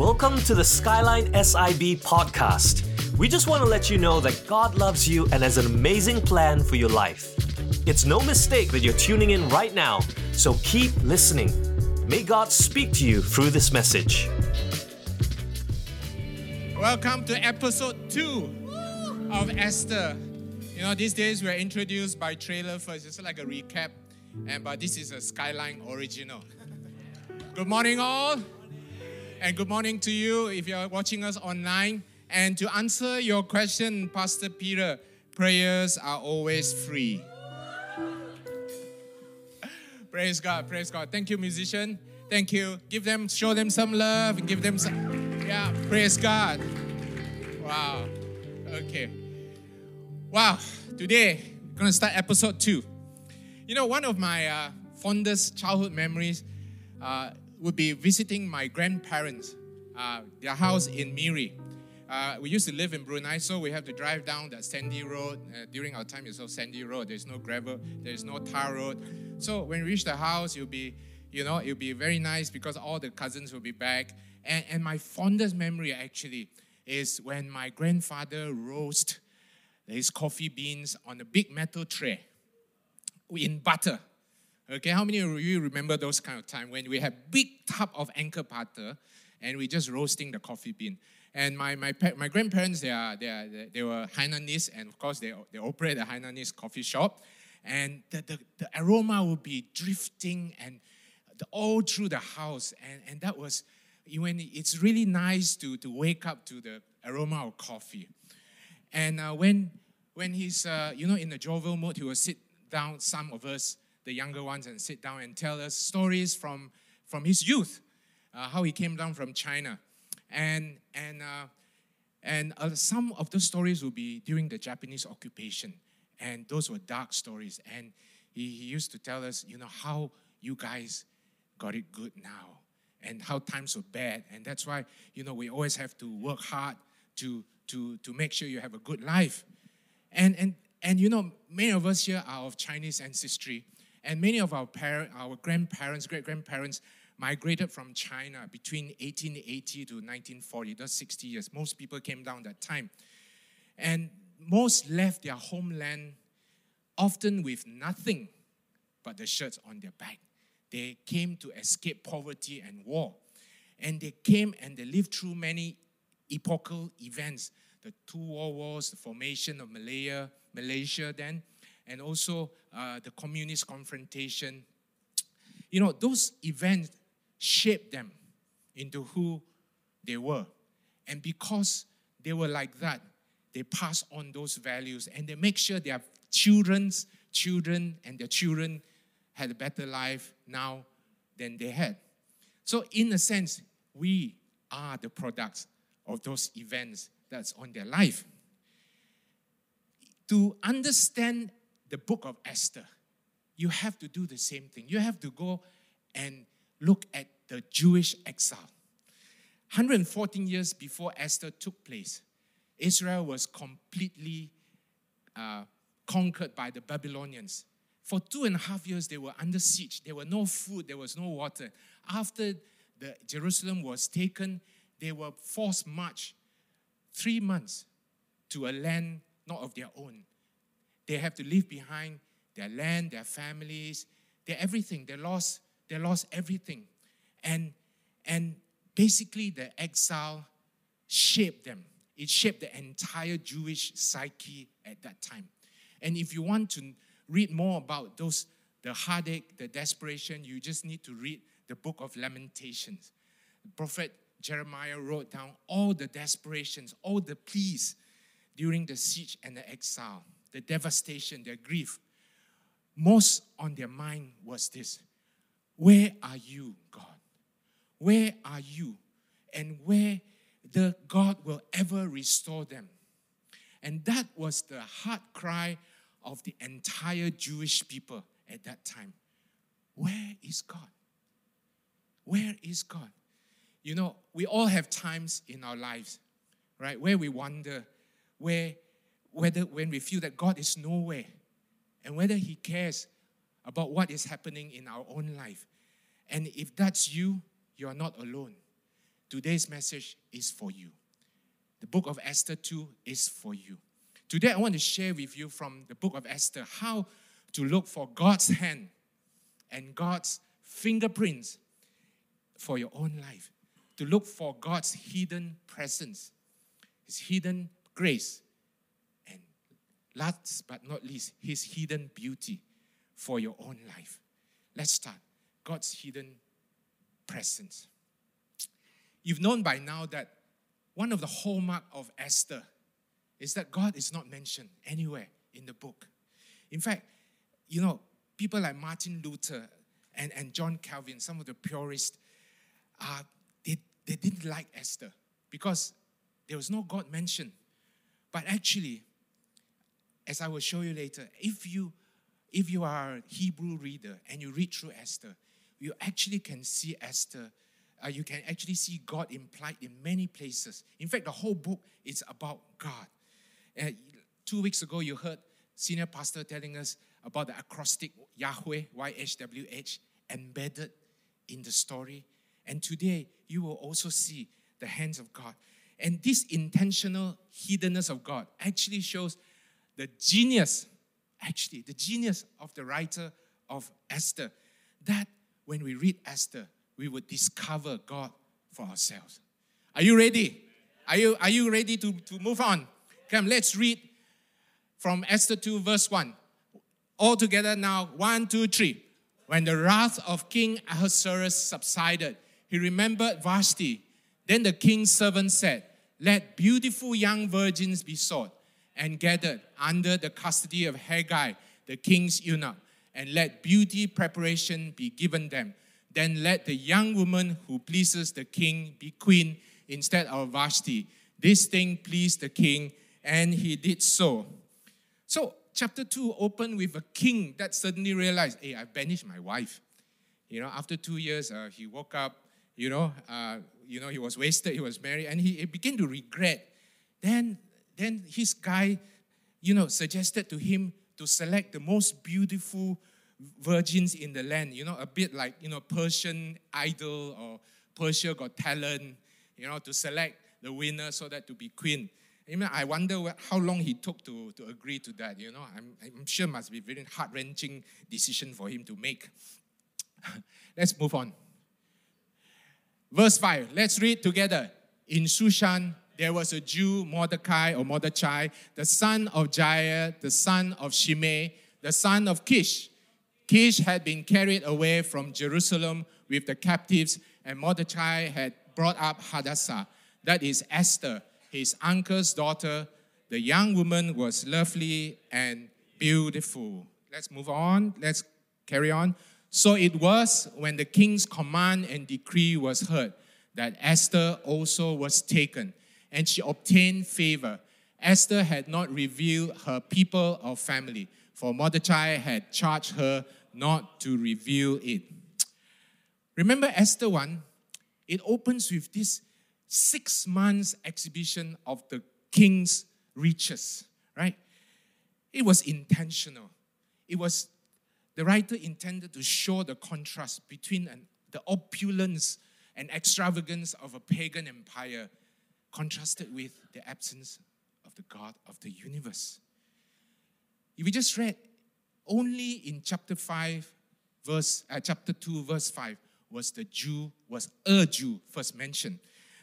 Welcome to the Skyline SIB podcast. We just want to let you know that God loves you and has an amazing plan for your life. It's no mistake that you're tuning in right now, so keep listening. May God speak to you through this message. Welcome to episode two of Esther. You know, these days we're introduced by trailer first, just like a recap, and but this is a Skyline original. Good morning, all, and good morning to you if you're watching us online. And to answer your question, Pastor Peter, prayers are always free. praise God, praise God. Thank you, musician. Thank you. Give them, show them some love, and give them some. Yeah, praise God. Wow. Okay. Wow. Today, we're gonna start episode two. You know, one of my uh, fondest childhood memories uh, would be visiting my grandparents, uh, their house in Miri. Uh, we used to live in Brunei, so we have to drive down that sandy road. Uh, during our time, it's so sandy road. There's no gravel, there's no tar road. So when we reach the house, you'll be, you know, it'll be very nice because all the cousins will be back. And, and my fondest memory actually is when my grandfather roast his coffee beans on a big metal tray in butter. Okay, how many of you remember those kind of time when we had big tub of anchor butter and we just roasting the coffee bean? And my, my, my grandparents, they, are, they, are, they were Hainanese, and of course, they, they operate a Hainanese coffee shop. And the, the, the aroma would be drifting and the, all through the house. And, and that was, when it's really nice to, to wake up to the aroma of coffee. And uh, when, when he's, uh, you know, in the jovial mood, he will sit down, some of us, the younger ones, and sit down and tell us stories from, from his youth, uh, how he came down from China. And, and, uh, and uh, some of the stories will be during the Japanese occupation. And those were dark stories. And he, he used to tell us, you know, how you guys got it good now and how times were bad. And that's why, you know, we always have to work hard to, to, to make sure you have a good life. And, and, and you know, many of us here are of Chinese ancestry, and many of our parent, our grandparents, great grandparents, migrated from China between 1880 to 1940. That's 60 years. Most people came down that time, and most left their homeland often with nothing but the shirts on their back. They came to escape poverty and war, and they came and they lived through many epochal events the two world wars, the formation of Malaya, Malaysia then, and also uh, the communist confrontation. You know, those events shaped them into who they were. And because they were like that, they pass on those values and they make sure their children's children and their children had a better life now than they had. So, in a sense, we are the products of those events that's on their life. To understand the book of Esther, you have to do the same thing. You have to go and look at the Jewish exile. 114 years before Esther took place, Israel was completely uh, conquered by the Babylonians. For two and a half years, they were under siege. There were no food, there was no water. After the Jerusalem was taken, they were forced march three months to a land not of their own. They have to leave behind their land, their families, their everything. They lost, they lost everything. And, and basically, the exile shaped them. It shaped the entire Jewish psyche at that time. And if you want to read more about those, the heartache, the desperation, you just need to read the book of Lamentations. The prophet Jeremiah wrote down all the desperations, all the pleas during the siege and the exile, the devastation, their grief. Most on their mind was this Where are you, God? Where are you? And where the God will ever restore them. And that was the heart cry of the entire Jewish people at that time. Where is God? Where is God? You know, we all have times in our lives, right, where we wonder where whether when we feel that God is nowhere and whether He cares about what is happening in our own life. And if that's you, you are not alone. today's message is for you. The book of Esther 2 is for you. Today, I want to share with you from the book of Esther how to look for God's hand and God's fingerprints for your own life, to look for God's hidden presence, His hidden grace, last but not least, His hidden beauty for your own life. Let's start. God's hidden presence. You've known by now that one of the hallmark of Esther is that God is not mentioned anywhere in the book. In fact, you know, people like Martin Luther and, and John Calvin, some of the purists, uh, they, they didn't like Esther because there was no God mentioned. But actually, as I will show you later, if you if you are a Hebrew reader and you read through Esther, you actually can see Esther. Uh, you can actually see God implied in many places. In fact, the whole book is about God. Uh, two weeks ago, you heard senior pastor telling us about the acrostic Yahweh, YHWH, embedded in the story. And today, you will also see the hands of God. And this intentional hiddenness of God actually shows the genius, actually, the genius of the writer of Esther. That when we read Esther, we would discover God for ourselves. Are you ready? Are you, are you ready to, to move on? Come, let's read from Esther 2, verse 1. All together now, one, two, three. When the wrath of King Ahasuerus subsided, he remembered Vashti. Then the king's servant said, Let beautiful young virgins be sought and gathered under the custody of Hegai, the king's eunuch, and let beauty preparation be given them. Then let the young woman who pleases the king be queen instead of Vashti. This thing pleased the king, and he did so. So chapter 2 opened with a king that suddenly realized, hey, I banished my wife. You know, after two years, uh, he woke up, you know, uh, you know, he was wasted, he was married, and he, he began to regret. Then, then his guy, you know, suggested to him to select the most beautiful virgins in the land, you know, a bit like, you know, Persian Idol or Persia Got Talent, you know, to select the winner so that to be queen. I wonder how long he took to, to agree to that. You know, I'm, I'm sure must be a very heart wrenching decision for him to make. Let's move on. Verse 5, let's read together. In Shushan, there was a Jew, Mordecai or Mordechai, the son of Jair, the son of Shimei, the son of Kish. Kish had been carried away from Jerusalem with the captives, and Mordecai had brought up Hadassah, that is Esther, his uncle's daughter. The young woman was lovely and beautiful. Let's move on. Let's carry on. So it was when the king's command and decree was heard that Esther also was taken, and she obtained favor. Esther had not revealed her people or family, for Mordecai had charged her not to reveal it. Remember Esther 1? It opens with this six months exhibition of the king's riches, right? It was intentional. It was, the writer intended to show the contrast between an, the opulence and extravagance of a pagan empire contrasted with the absence of the God of the universe. If we just read, only in chapter 5, verse, uh, chapter 2, verse 5, was the Jew, was a Jew first mentioned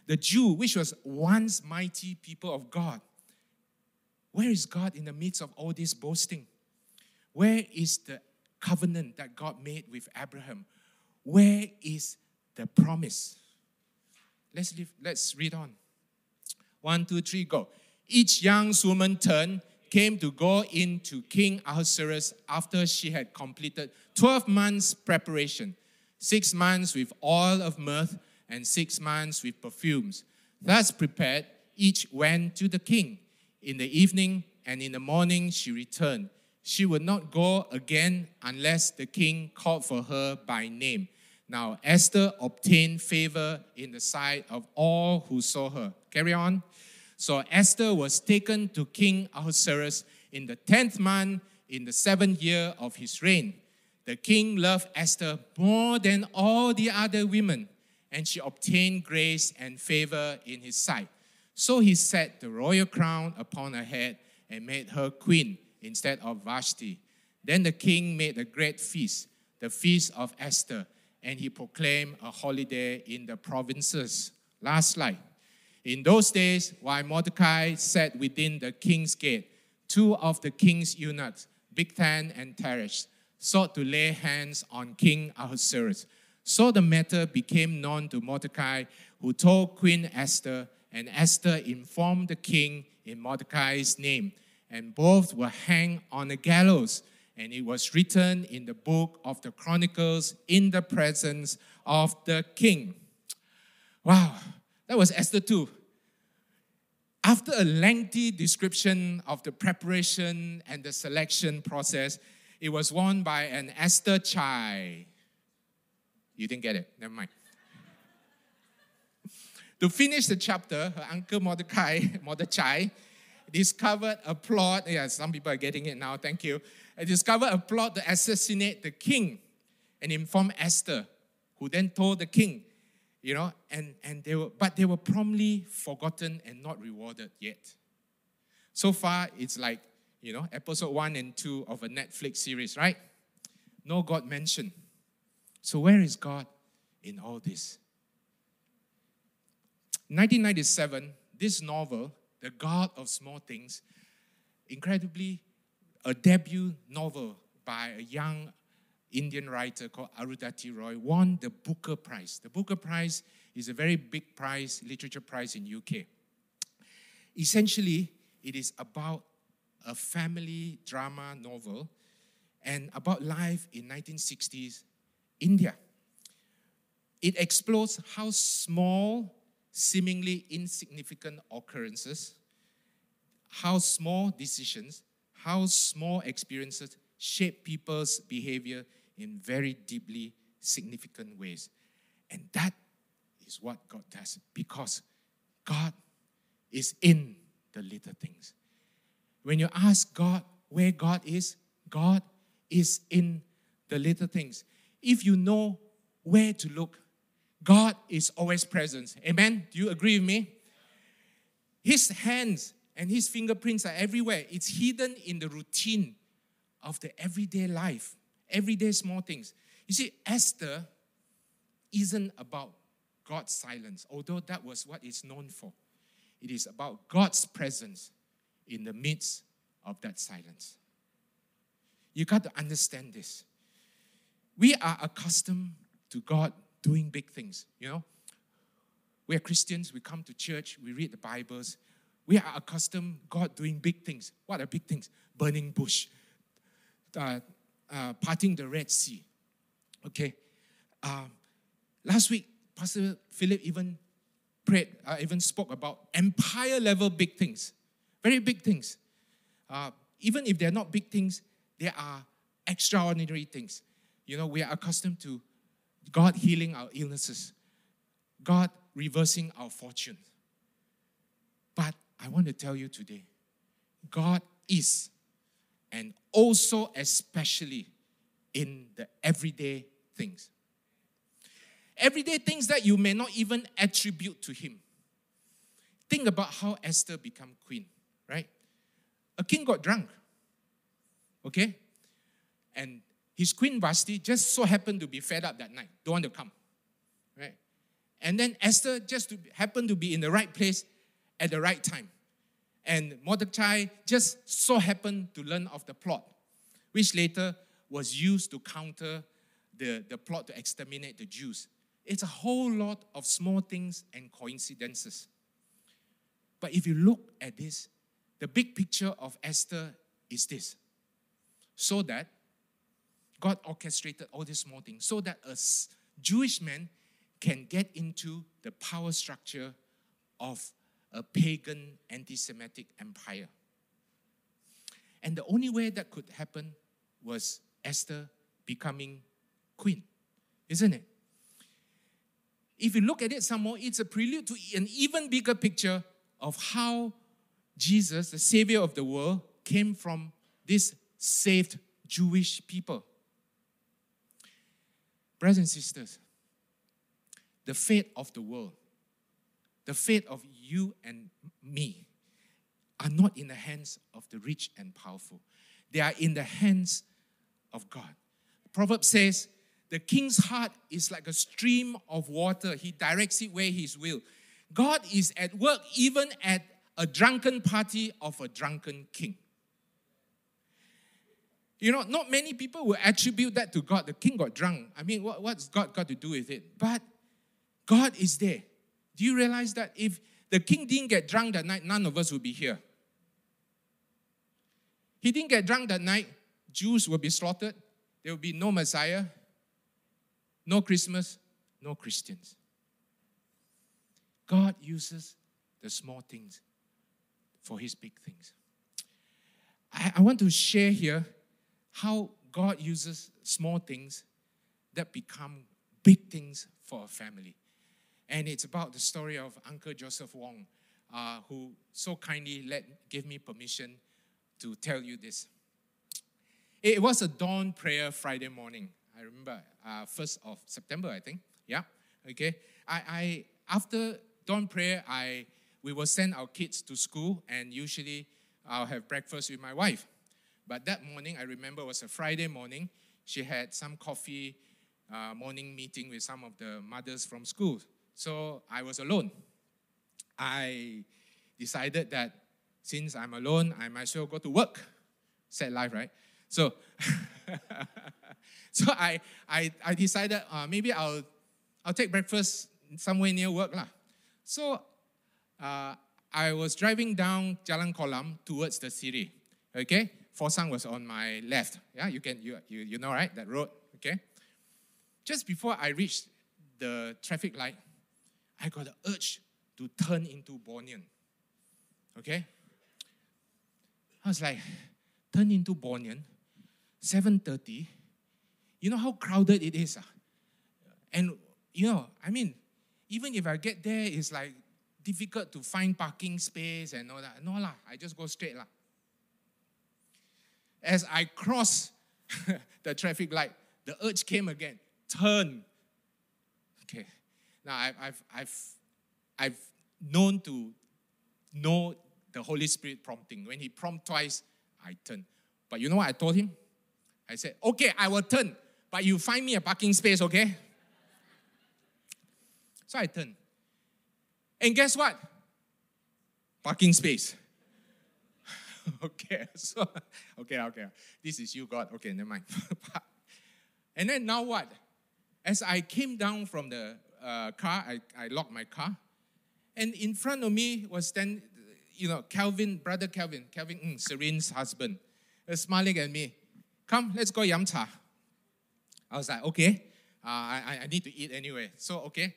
the Jew, which was once mighty people of God. Where is God in the midst of all this boasting? Where is the covenant that God made with Abraham? Where is the promise? Let's, leave, let's read on. One, two, three, go. Each young woman turned, came to go into King Ahasuerus after she had completed 12 months preparation, six months with oil of myrrh and six months with perfumes. Thus prepared, each went to the king. In the evening and in the morning she returned. She would not go again unless the king called for her by name. Now Esther obtained favor in the sight of all who saw her. Carry on. So Esther was taken to King Ahasuerus in the tenth month, in the seventh year of his reign. The king loved Esther more than all the other women and she obtained grace and favor in his sight. So he set the royal crown upon her head and made her queen instead of Vashti. Then the king made a great feast, the feast of Esther, and he proclaimed a holiday in the provinces. Last slide. In those days, while Mordecai sat within the king's gate, two of the king's eunuchs, Bigthan and Teresh, sought to lay hands on King Ahasuerus. So the matter became known to Mordecai, who told Queen Esther, and Esther informed the king in Mordecai's name. And both were hanged on a gallows. And it was written in the book of the Chronicles in the presence of the king. Wow, that was Esther 2. After a lengthy description of the preparation and the selection process, it was won by an Esther Chai. You didn't get it, never mind. to finish the chapter, her uncle Mordecai, Mordecai, discovered a plot. Yeah, some people are getting it now, thank you. Discovered a plot to assassinate the king and informed Esther, who then told the king, you know, and, and they were, but they were promptly forgotten and not rewarded yet. So far, it's like you know, episode one and two of a Netflix series, right? No God mentioned. So, where is God in all this? 1997, this novel, The God of Small Things, incredibly a debut novel by a young Indian writer called Arundhati Roy, won the Booker Prize. The Booker Prize is a very big prize, literature prize in UK. Essentially, it is about a family drama novel and about life in 1960s India. It explores how small, seemingly insignificant occurrences, how small decisions, how small experiences shape people's behavior in very deeply significant ways. And that is what God does because God is in the little things. When you ask God where God is, God is in the little things. If you know where to look, God is always present. Amen? Do you agree with me? His hands and his fingerprints are everywhere. It's hidden in the routine of the everyday life, everyday small things. You see, Esther isn't about God's silence, although that was what it's known for. It is about God's presence in the midst of that silence. You got to understand this. We are accustomed to God doing big things, you know. We are Christians, we come to church, we read the Bibles. We are accustomed God doing big things. What are big things? Burning bush, uh, uh, parting the Red Sea. Okay. Um, last week, Pastor Philip even prayed, uh, even spoke about empire level big things. Very big things. Uh, even if they're not big things, they are extraordinary things. You know, we are accustomed to God healing our illnesses, God reversing our fortune. But I want to tell you today, God is, and also especially in the everyday things. Everyday things that you may not even attribute to Him. Think about how Esther became queen, right? a king got drunk. Okay? And his queen Vashti just so happened to be fed up that night, don't want to come. Right? And then Esther just happened to be in the right place at the right time. And Mordecai just so happened to learn of the plot, which later was used to counter the, the plot to exterminate the Jews. It's a whole lot of small things and coincidences. But if you look at this, the big picture of Esther is this so that God orchestrated all these small things so that a Jewish man can get into the power structure of a pagan anti Semitic empire. And the only way that could happen was Esther becoming queen, isn't it? If you look at it some more, it's a prelude to an even bigger picture of how Jesus, the Savior of the world, came from this saved Jewish people. Brothers and sisters, the fate of the world, the fate of you and me, are not in the hands of the rich and powerful. They are in the hands of God. Proverbs says, the king's heart is like a stream of water. He directs it where his will. God is at work even at a drunken party of a drunken king. You know, not many people will attribute that to God. The king got drunk. I mean, what, what's God got to do with it? But God is there. Do you realize that if the king didn't get drunk that night, none of us would be here? He didn't get drunk that night, Jews will be slaughtered. There will be no Messiah, no Christmas, no Christians. God uses the small things for his big things. I, I want to share here how God uses small things that become big things for a family. And it's about the story of Uncle Joseph Wong, uh, who so kindly let gave me permission to tell you this. It was a dawn prayer Friday morning. I remember uh, first of September, I think. Yeah. Okay. I, I after dawn prayer, I we will send our kids to school, and usually I'll have breakfast with my wife. But that morning, I remember was a Friday morning. She had some coffee uh, morning meeting with some of the mothers from school. So I was alone. I decided that since I'm alone, I might as well go to work. Sad life, right? So, so I, I, I decided uh, maybe I'll, I'll take breakfast somewhere near work. Lah. So uh, I was driving down Jalan Kolam towards the city. Okay? Foh Sang was on my left. Yeah, you can you, you, you know, right? That road. Okay. Just before I reached the traffic light, I got the urge to turn into Bornion. Okay? I was like, turn into Bornion, 7.30. You know how crowded it is? Uh? And, you know, I mean, even if I get there, it's like difficult to find parking space and all that. No lah, I just go straight lah as I cross the traffic light, the urge came again turn. Okay. Now, I've, I've, I've, I've known to know the Holy Spirit prompting. When He prompted twice, I turn. But you know what I told him? I said, okay, I will turn, but you find me a parking space, okay? So I turned. And guess what? Parking space. okay, so okay, okay. This is you, God. Okay, never mind. and then now what? As I came down from the uh, car, I, I locked my car, and in front of me was then, you know, Calvin, brother Calvin, Calvin, mm, Serene's husband, uh, smiling at me. Come, let's go yam cha. I was like, okay. Uh, I, I need to eat anyway. So, okay.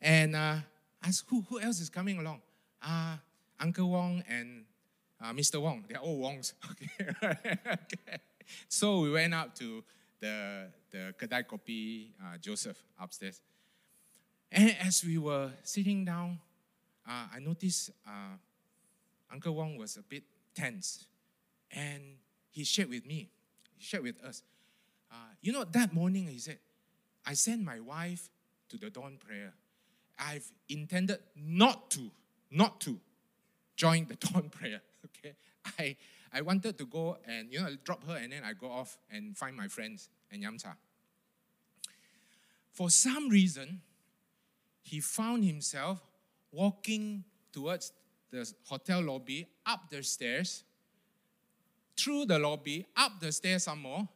And uh, asked, who, who else is coming along? Uh, Uncle Wong and uh, Mr. Wong. They're all Wongs. Okay. okay. So we went up to the, the Kedai Kopi uh, Joseph upstairs. And as we were sitting down, uh, I noticed uh, Uncle Wong was a bit tense. And he shared with me, he shared with us. Uh, you know, that morning he said, I sent my wife to the dawn prayer. I've intended not to, not to join the dawn prayer. Okay, I I wanted to go and you know drop her and then I go off and find my friends and yamcha. For some reason, he found himself walking towards the hotel lobby, up the stairs, through the lobby, up the stairs some more,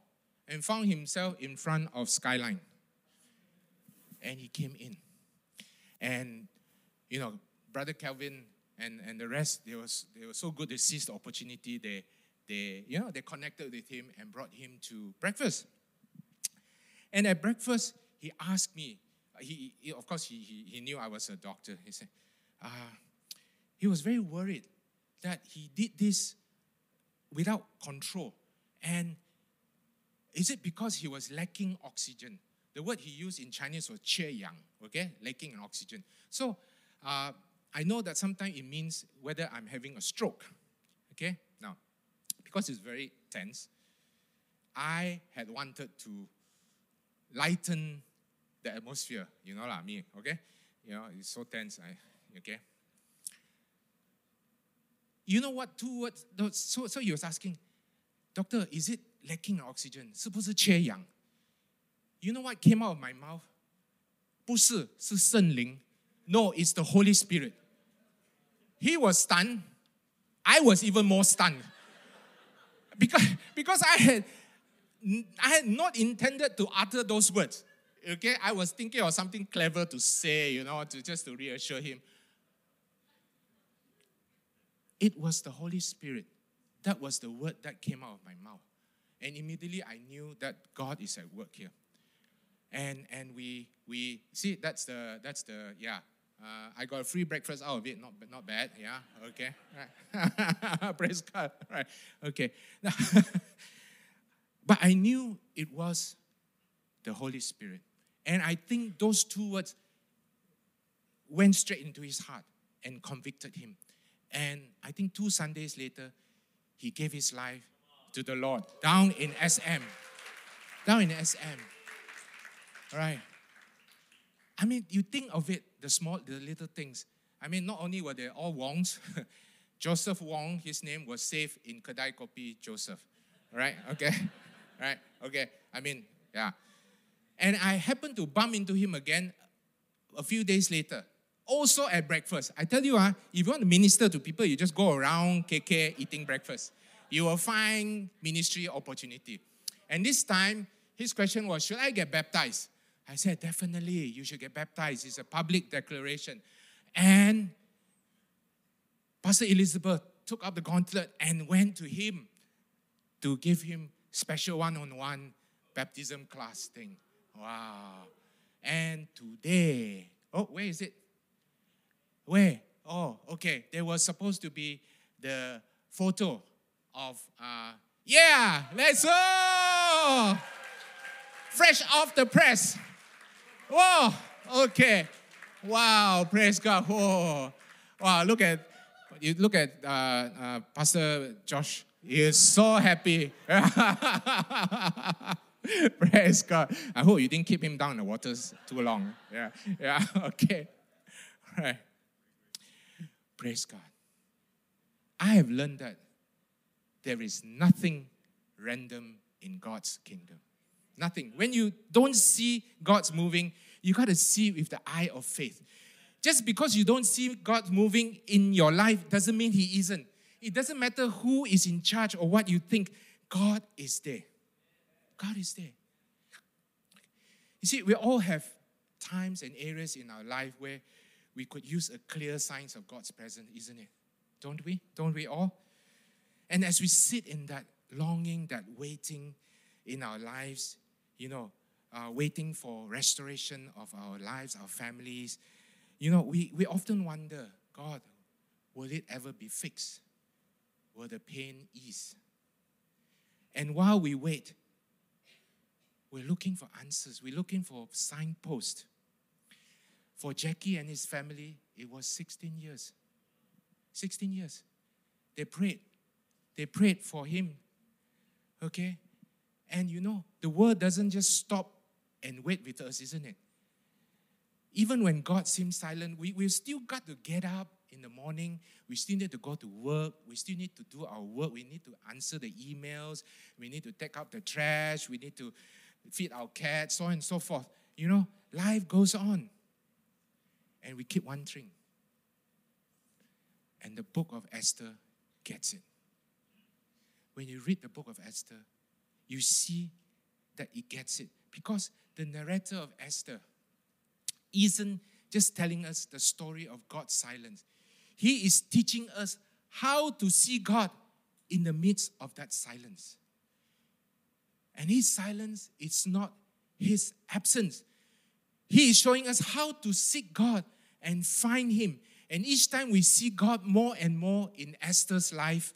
and found himself in front of Skyline. And he came in. And, you know, Brother Calvin and, and the rest, they, was, they were so good, they seized the opportunity. They, they, you know, they connected with him and brought him to breakfast. And at breakfast, he asked me, he, he of course, he, he, he, knew I was a doctor. He said, uh, he was very worried that he did this without control. And is it because he was lacking oxygen? The word he used in Chinese was 缺氧, okay? Lacking in oxygen. So, uh, I know that sometimes it means whether I'm having a stroke. Okay? Now, because it's very tense, I had wanted to lighten the atmosphere. You know, lah, me, okay? You know, it's so tense. I, okay? You know what? Two words. So, so he was asking, Doctor, is it lacking oxygen? 是不是缺氧? You know what came out of my mouth? 不是,是圣灵. No, it's the Holy Spirit. He was stunned. I was even more stunned. Because, because I had I had not intended to utter those words. Okay, I was thinking of something clever to say, you know, to just to reassure him. It was the Holy Spirit. That was the word that came out of my mouth. And immediately I knew that God is at work here. And and we we see that's the that's the yeah. Uh, I got a free breakfast out of it. Not not bad. Yeah. Okay. Right. Praise God. Right. Okay. but I knew it was the Holy Spirit. And I think those two words went straight into his heart and convicted him. And I think two Sundays later, he gave his life to the Lord down in SM. Down in SM. All right. I mean, you think of it, the small, the little things. I mean, not only were they all Wongs, Joseph Wong, his name was saved in Kedai Kopi Joseph. Right? Okay. right? Okay. I mean, yeah. And I happened to bump into him again a few days later also at breakfast. I tell you, uh, if you want to minister to people, you just go around KK eating breakfast. You will find ministry opportunity. And this time, his question was, Should I get baptized? I said, Definitely, you should get baptized. It's a public declaration. And Pastor Elizabeth took up the gauntlet and went to him to give him special one-on-one baptism class thing. Wow. And today, oh, where is it? Where? Oh, okay. There was supposed to be the photo of, uh, yeah, let's go! Fresh off the press. Whoa, okay. Wow, praise God. Whoa. Wow, look at, you look at uh, uh, Pastor Josh. He is so happy. praise God. I hope you didn't keep him down in the waters too long. Yeah, yeah, okay. All right. Praise God. I have learned that there is nothing random in God's kingdom. Nothing. When you don't see God's moving, you got to see with the eye of faith. Just because you don't see God moving in your life doesn't mean He isn't. It doesn't matter who is in charge or what you think, God is there. God is there. You see, we all have times and areas in our life where we could use a clear signs of God's presence, isn't it? Don't we? Don't we all? And as we sit in that longing, that waiting in our lives, you know, uh, waiting for restoration of our lives, our families, you know, we, we often wonder, God, will it ever be fixed? Will the pain ease? And while we wait, we're looking for answers. We're looking for signposts. For Jackie and his family, it was 16 years. 16 years. They prayed. They prayed for him. Okay? And you know, the world doesn't just stop and wait with us, isn't it? Even when God seems silent, we, we still got to get up in the morning. We still need to go to work. We still need to do our work. We need to answer the emails. We need to take out the trash. We need to feed our cats, so on and so forth. You know, life goes on and we keep wondering. And the book of Esther gets it. When you read the book of Esther, you see that he gets it. Because the narrator of Esther isn't just telling us the story of God's silence, he is teaching us how to see God in the midst of that silence. And his silence is not his absence. He is showing us how to seek God and find Him. And each time we see God more and more in Esther's life,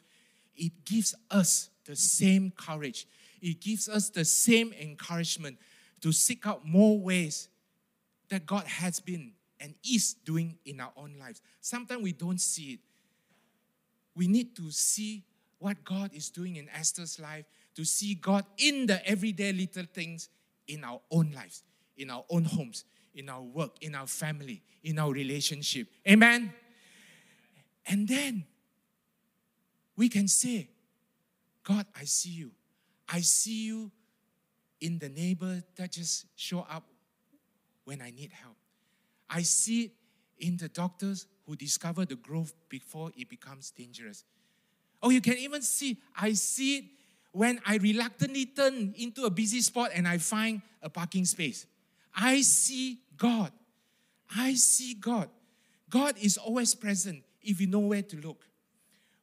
it gives us the same courage. It gives us the same encouragement to seek out more ways that God has been and is doing in our own lives. Sometimes we don't see it. We need to see what God is doing in Esther's life, to see God in the everyday little things in our own lives in our own homes, in our work, in our family, in our relationship. Amen? And then we can say, God, I see you. I see you in the neighbor that just show up when I need help. I see it in the doctors who discover the growth before it becomes dangerous. Oh, you can even see, I see it when I reluctantly turn into a busy spot and I find a parking space. I see God. I see God. God is always present if you know where to look.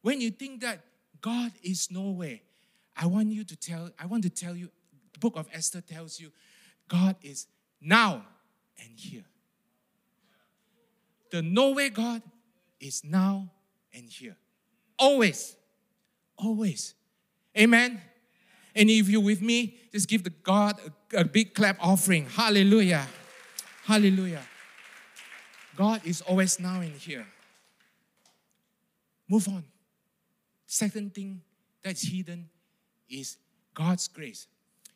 When you think that God is nowhere, I want you to tell, I want to tell you, the book of Esther tells you, God is now and here. The nowhere God is now and here. Always. Always. Amen. And if you're with me, just give the God a, a big clap offering. Hallelujah. Hallelujah. God is always now and here. Move on. Second thing that's hidden is God's grace.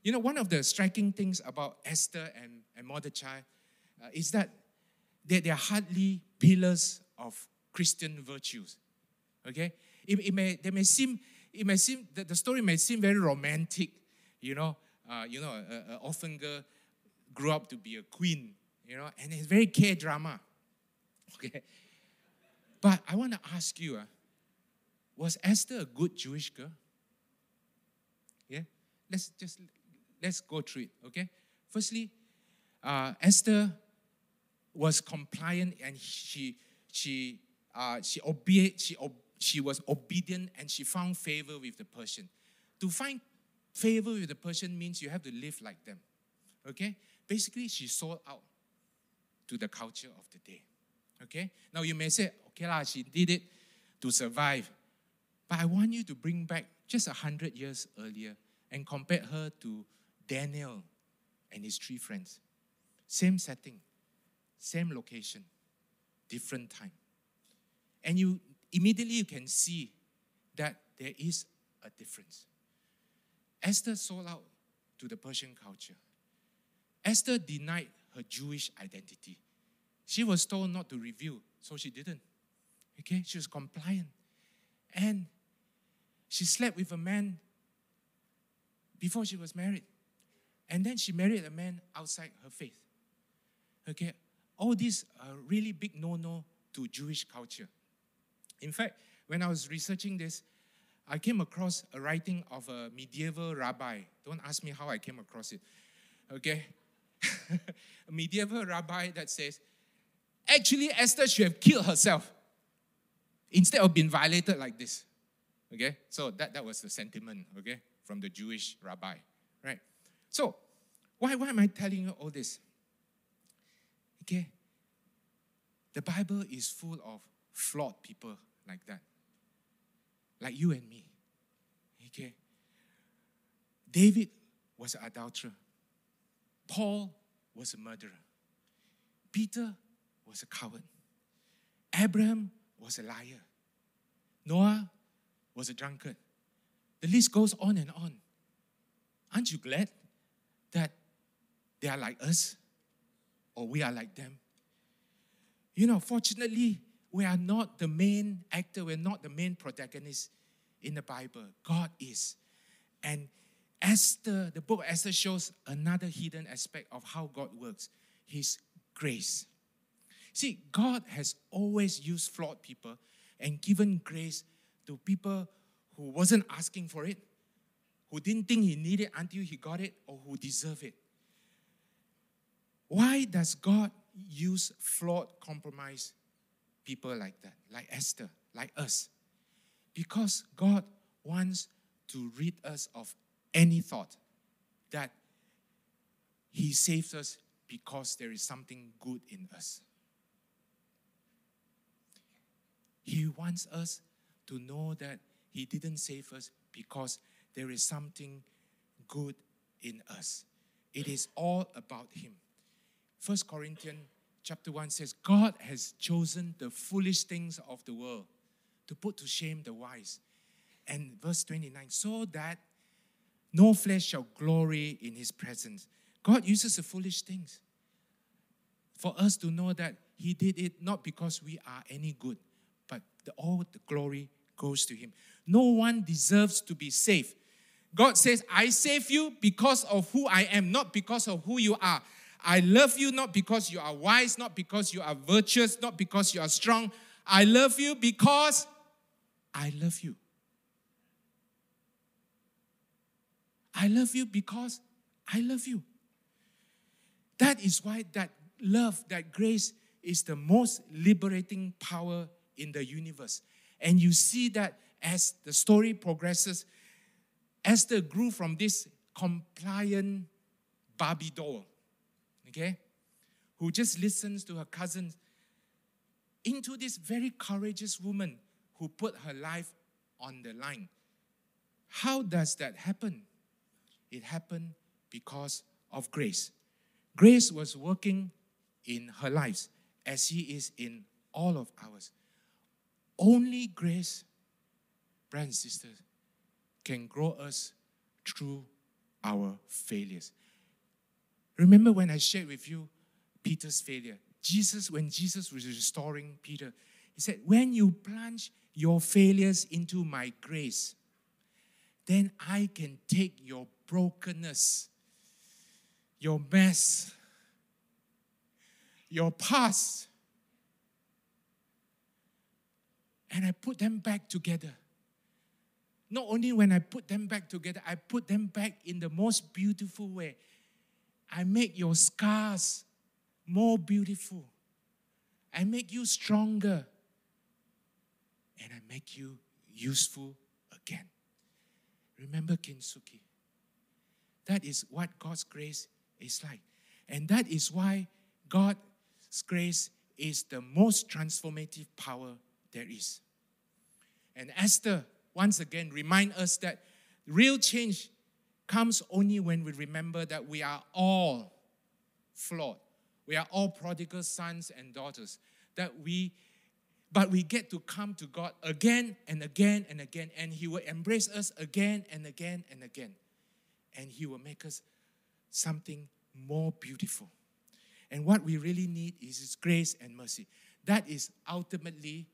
You know, one of the striking things about Esther and, and Mordecai uh, is that they, they are hardly pillars of Christian virtues. Okay? It, it, may, they may seem, it may seem, the, the story may seem very romantic. You know, uh, you know, an orphan girl grew up to be a queen, you know, and it's very K drama. Okay? But I want to ask you, uh, was Esther a good Jewish girl? Let's just, let's go through it, okay? Firstly, uh, Esther was compliant and she she uh, she obeyed she ob- she was obedient and she found favor with the Persian. To find favor with the Persian means you have to live like them. Okay? Basically, she sold out to the culture of the day. Okay? Now you may say, okay, lah, she did it to survive. But I want you to bring back just a hundred years earlier and compare her to Daniel and his three friends. Same setting, same location, different time. And you immediately you can see that there is a difference. Esther sold out to the Persian culture. Esther denied her Jewish identity. She was told not to reveal, so she didn't. Okay, she was compliant. And she slept with a man before she was married. And then she married a man outside her faith. Okay, all these are really big no no to Jewish culture. In fact, when I was researching this, I came across a writing of a medieval rabbi. Don't ask me how I came across it. Okay? a medieval rabbi that says, actually, Esther should have killed herself instead of being violated like this. Okay? So that, that was the sentiment, okay, from the Jewish rabbi. Right? So, why, why am I telling you all this? Okay? The Bible is full of flawed people like that. Like you and me. Okay? David was an adulterer. Paul was a murderer. Peter was a coward. Abraham was a liar. Noah was a drunkard. The list goes on and on. Aren't you glad that they are like us or we are like them? You know, fortunately, we are not the main actor, we're not the main protagonist in the Bible. God is. And Esther, the book of Esther shows another hidden aspect of how God works His grace. See, God has always used flawed people and given grace to people who wasn't asking for it, who didn't think he needed until he got it, or who deserve it. Why does God use flawed, compromised people like that, like Esther, like us? Because God wants to rid us of any thought that He saves us because there is something good in us. He wants us to know that He didn't save us because there is something good in us. It is all about Him. First Corinthians chapter 1 says, God has chosen the foolish things of the world to put to shame the wise. And verse 29, so that no flesh shall glory in his presence. God uses the foolish things. for us to know that He did it not because we are any good, but the, all the glory goes to Him. No one deserves to be saved. God says, I save you because of who I am, not because of who you are. I love you not because you are wise, not because you are virtuous, not because you are strong. I love you because I love you. I love you because I love you. That is why that love, that grace is the most liberating power in the universe. And you see that as the story progresses, Esther grew from this compliant Barbie doll, okay, who just listens to her cousins, into this very courageous woman who put her life on the line. How does that happen? It happened because of grace. Grace was working in her lives as He is in all of ours. Only grace, brothers and sisters, can grow us through our failures. Remember when I shared with you Peter's failure? Jesus, when Jesus was restoring Peter, he said, When you plunge your failures into my grace, then I can take your brokenness, your mess, your past, and I put them back together. Not only when I put them back together, I put them back in the most beautiful way. I make your scars more beautiful. I make you stronger. And I make you useful again. Remember Kintsugi. That is what God's grace is like. And that is why God's grace is the most transformative power there is. And Esther, once again, remind us that real change comes only when we remember that we are all flawed. We are all prodigal sons and daughters. That we but we get to come to God again and again and again, and He will embrace us again and again and again. And He will make us something more beautiful. And what we really need is His grace and mercy. That is ultimately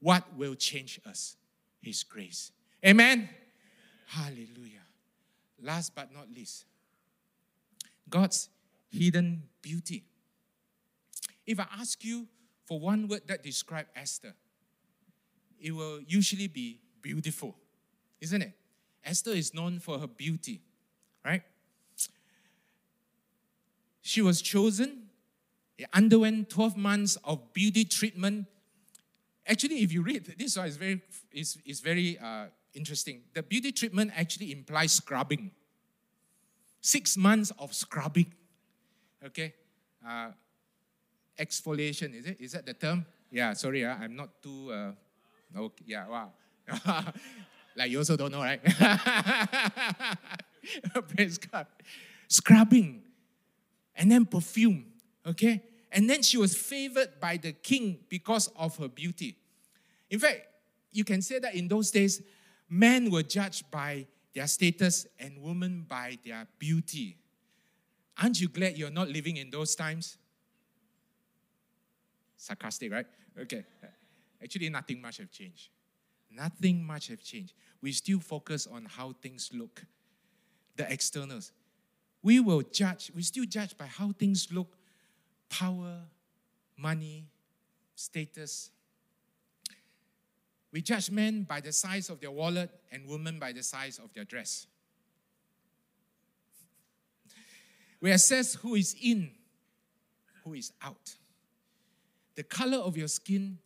what will change us His grace. Amen? Hallelujah. Last but not least, God's hidden beauty. If I ask you for one word that describes Esther, it will usually be beautiful, isn't it? Esther is known for her beauty, right? She was chosen, underwent 12 months of beauty treatment. Actually, if you read this one, is very, is, is very uh, interesting. The beauty treatment actually implies scrubbing. Six months of scrubbing. Okay? Uh, exfoliation, is it? Is that the term? Yeah, sorry, uh, I'm not too, uh, okay, yeah, wow. like you also don't know, right? Praise God. Scrubbing and then perfume, okay? And then she was favored by the king because of her beauty. In fact, you can say that in those days, men were judged by their status and women by their beauty. Aren't you glad you're not living in those times? Sarcastic, right? Okay. Actually, nothing much have changed. Nothing much have changed. We still focus on how things look, the externals. We will judge, we still judge by how things look power, money, status. We judge men by the size of their wallet and women by the size of their dress. We assess who is in, who is out the color of your skin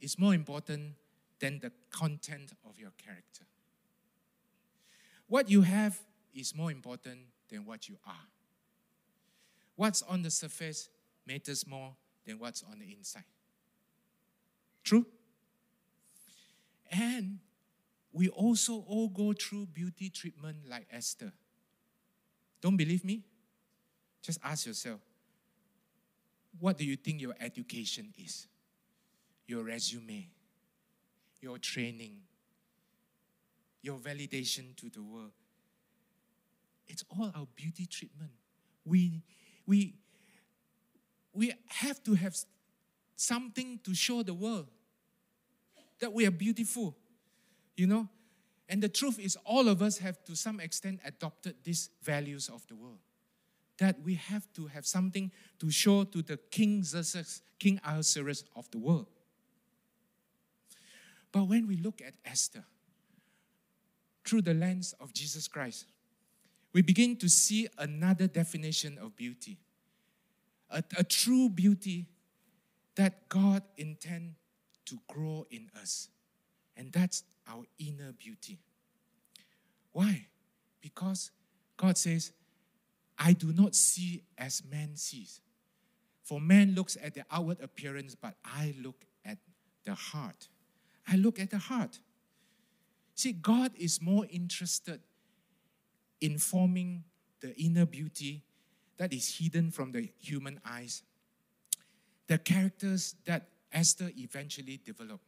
is more important than the content of your character. What you have is more important than what you are. What's on the surface matters more than what's on the inside. True? And we also all go through beauty treatment like Esther. Don't believe me? Just ask yourself what do you think your education is? Your resume, your training, your validation to the world. It's all our beauty treatment. We, we, we have to have something to show the world that we are beautiful, you know. And the truth is, all of us have to some extent adopted these values of the world. That we have to have something to show to the King Xerxes, King Ahasuerus of the world. But when we look at Esther through the lens of Jesus Christ, we begin to see another definition of beauty a, a true beauty that God intends to grow in us. And that's our inner beauty. Why? Because God says, I do not see as man sees. For man looks at the outward appearance, but I look at the heart. I look at the heart. See, God is more interested in forming the inner beauty that is hidden from the human eyes. The characters that Esther eventually developed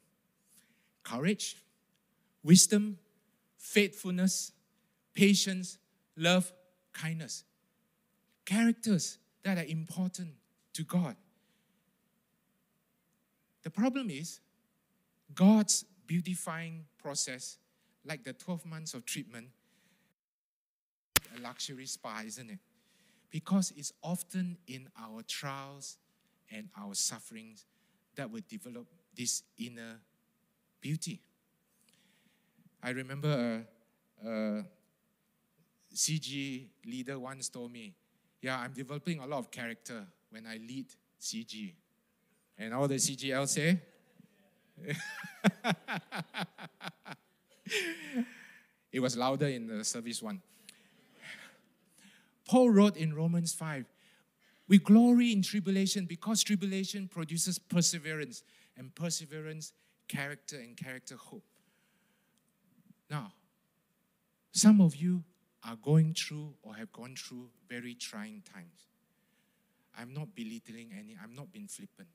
courage, wisdom, faithfulness, patience, love, kindness. Characters that are important to God. The problem is, God's beautifying process, like the 12 months of treatment, a luxury spa, isn't it? Because it's often in our trials and our sufferings that we develop this inner beauty. I remember a, a CG leader once told me, Yeah, I'm developing a lot of character when I lead CG. And all the CGL say, it was louder in the service one. Paul wrote in Romans 5 We glory in tribulation because tribulation produces perseverance, and perseverance, character, and character, hope. Now, some of you are going through or have gone through very trying times. I'm not belittling any, I'm not being flippant.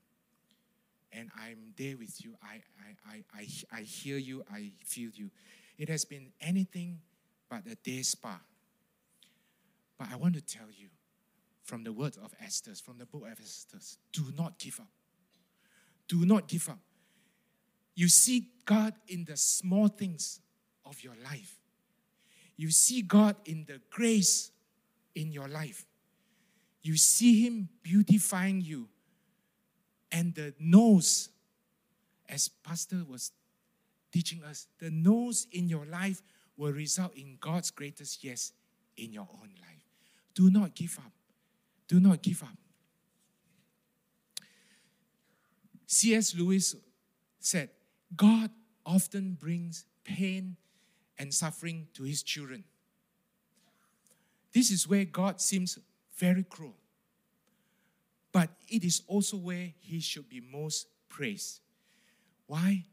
And I'm there with you. I, I, I, I, I hear you, I feel you. It has been anything but a day spa. But I want to tell you from the words of Esther, from the book of Esther, do not give up. Do not give up. You see God in the small things of your life. You see God in the grace in your life. You see Him beautifying you. And the noes, as Pastor was teaching us, the noes in your life will result in God's greatest yes in your own life. Do not give up. Do not give up. C.S. Lewis said, God often brings pain and suffering to his children. This is where God seems very cruel. But it is also where he should be most praised. Why?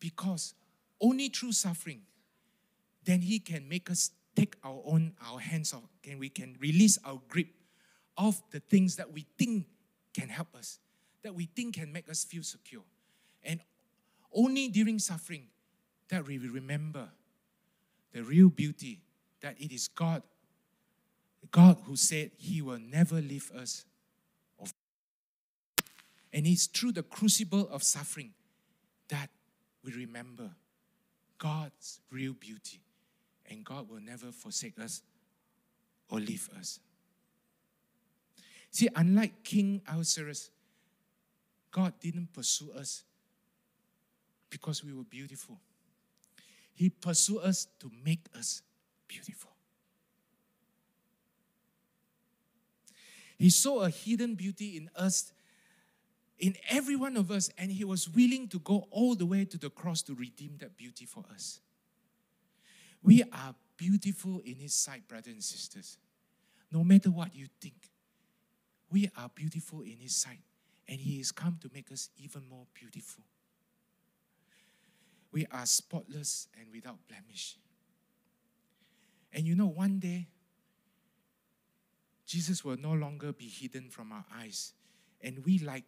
Because only through suffering, then he can make us take our own our hands off, and we can release our grip of the things that we think can help us, that we think can make us feel secure. And only during suffering that we remember the real beauty that it is God, God who said He will never leave us. And it's through the crucible of suffering that we remember God's real beauty. And God will never forsake us or leave us. See, unlike King Ahasuerus, God didn't pursue us because we were beautiful. He pursued us to make us beautiful. He saw a hidden beauty in us, in every one of us, and He was willing to go all the way to the cross to redeem that beauty for us. We are beautiful in His sight, brothers and sisters. No matter what you think, we are beautiful in His sight, and He has come to make us even more beautiful we are spotless and without blemish. And you know, one day, Jesus will no longer be hidden from our eyes. And we, like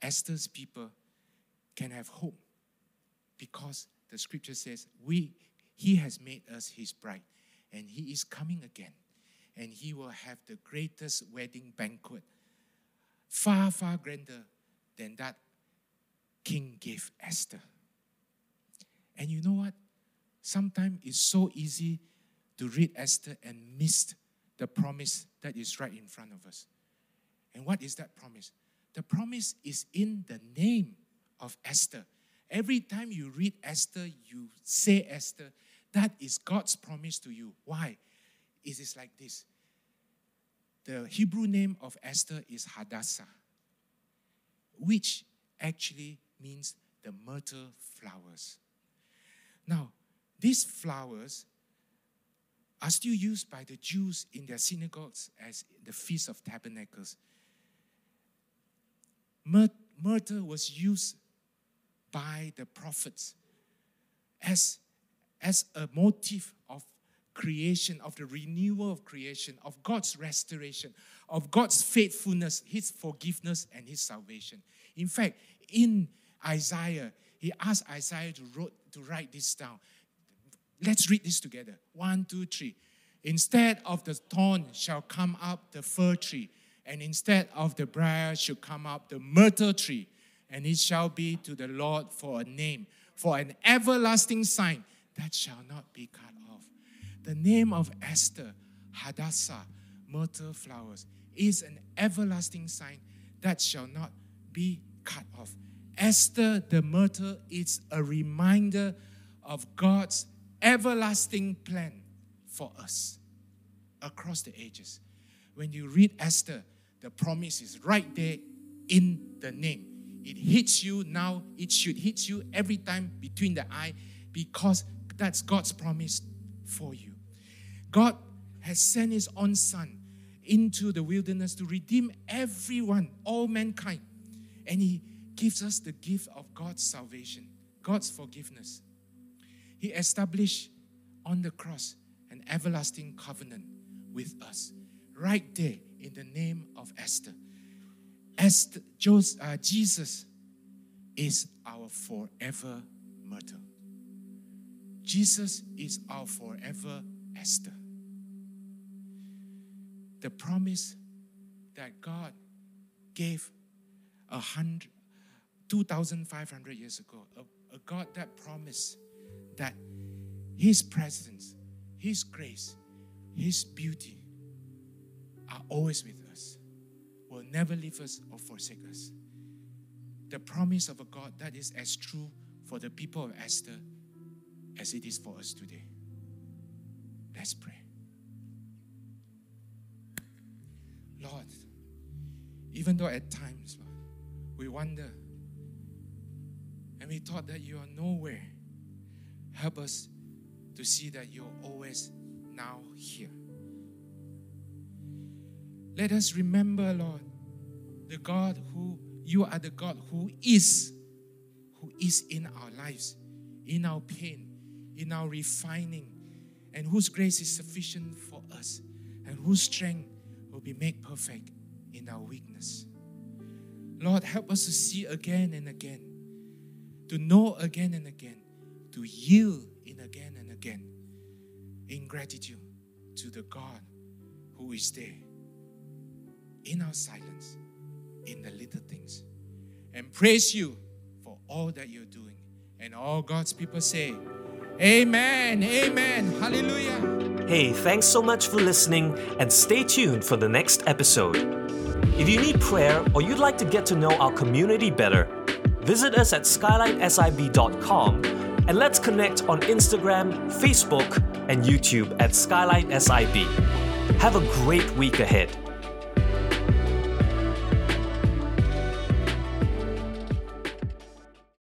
Esther's people, can have hope because the scripture says, we, He has made us His bride, and He is coming again. And He will have the greatest wedding banquet far, far grander than that king gave Esther. And you know what? Sometimes it's so easy to read Esther and miss the promise that is right in front of us. And what is that promise? The promise is in the name of Esther. Every time you read Esther, you say Esther, that is God's promise to you. Why? It is like this. The Hebrew name of Esther is Hadassah, which actually means the myrtle flowers. Now, these flowers are still used by the Jews in their synagogues as the Feast of Tabernacles. Myrtle was used by the prophets as, as a motive of creation, of the renewal of creation, of God's restoration, of God's faithfulness, His forgiveness, and His salvation. In fact, in Isaiah, he asked Isaiah to, wrote, to write this down. Let's read this together. One, two, three. Instead of the thorn shall come up the fir tree, and instead of the briar shall come up the myrtle tree, and it shall be to the Lord for a name, for an everlasting sign that shall not be cut off. The name of Esther, Hadassah, myrtle flowers, is an everlasting sign that shall not be cut off. Esther the myrtle is a reminder of God's everlasting plan for us across the ages. When you read Esther, the promise is right there in the name. It hits you now, it should hit you every time between the eye because that's God's promise for you. God has sent his own son into the wilderness to redeem everyone, all mankind. And he gives us the gift of God's salvation, God's forgiveness. He established on the cross an everlasting covenant with us, right there in the name of Esther. Esther uh, Jesus is our forever myrtle. Jesus is our forever Esther. The promise that God gave a hundred, 2,500 years ago, a, a God that promised that His presence, His grace, His beauty are always with us, will never leave us or forsake us. The promise of a God that is as true for the people of Esther as it is for us today. Let's pray. Lord, even though at times, Lord, we wonder and we thought that you are nowhere. Help us to see that you're always now here. Let us remember, Lord, the God who you are the God who is, who is in our lives, in our pain, in our refining, and whose grace is sufficient for us, and whose strength will be made perfect in our weakness. Lord, help us to see again and again. To know again and again, to yield in again and again. In gratitude to the God who is there. In our silence, in the little things, and praise you for all that you're doing. And all God's people say, Amen, Amen, Hallelujah. Hey, thanks so much for listening, and stay tuned for the next episode. If you need prayer or you'd like to get to know our community better, visit us at skylightsib.com and let's connect on Instagram, Facebook, and YouTube at Skylight SIB. Have a great week ahead.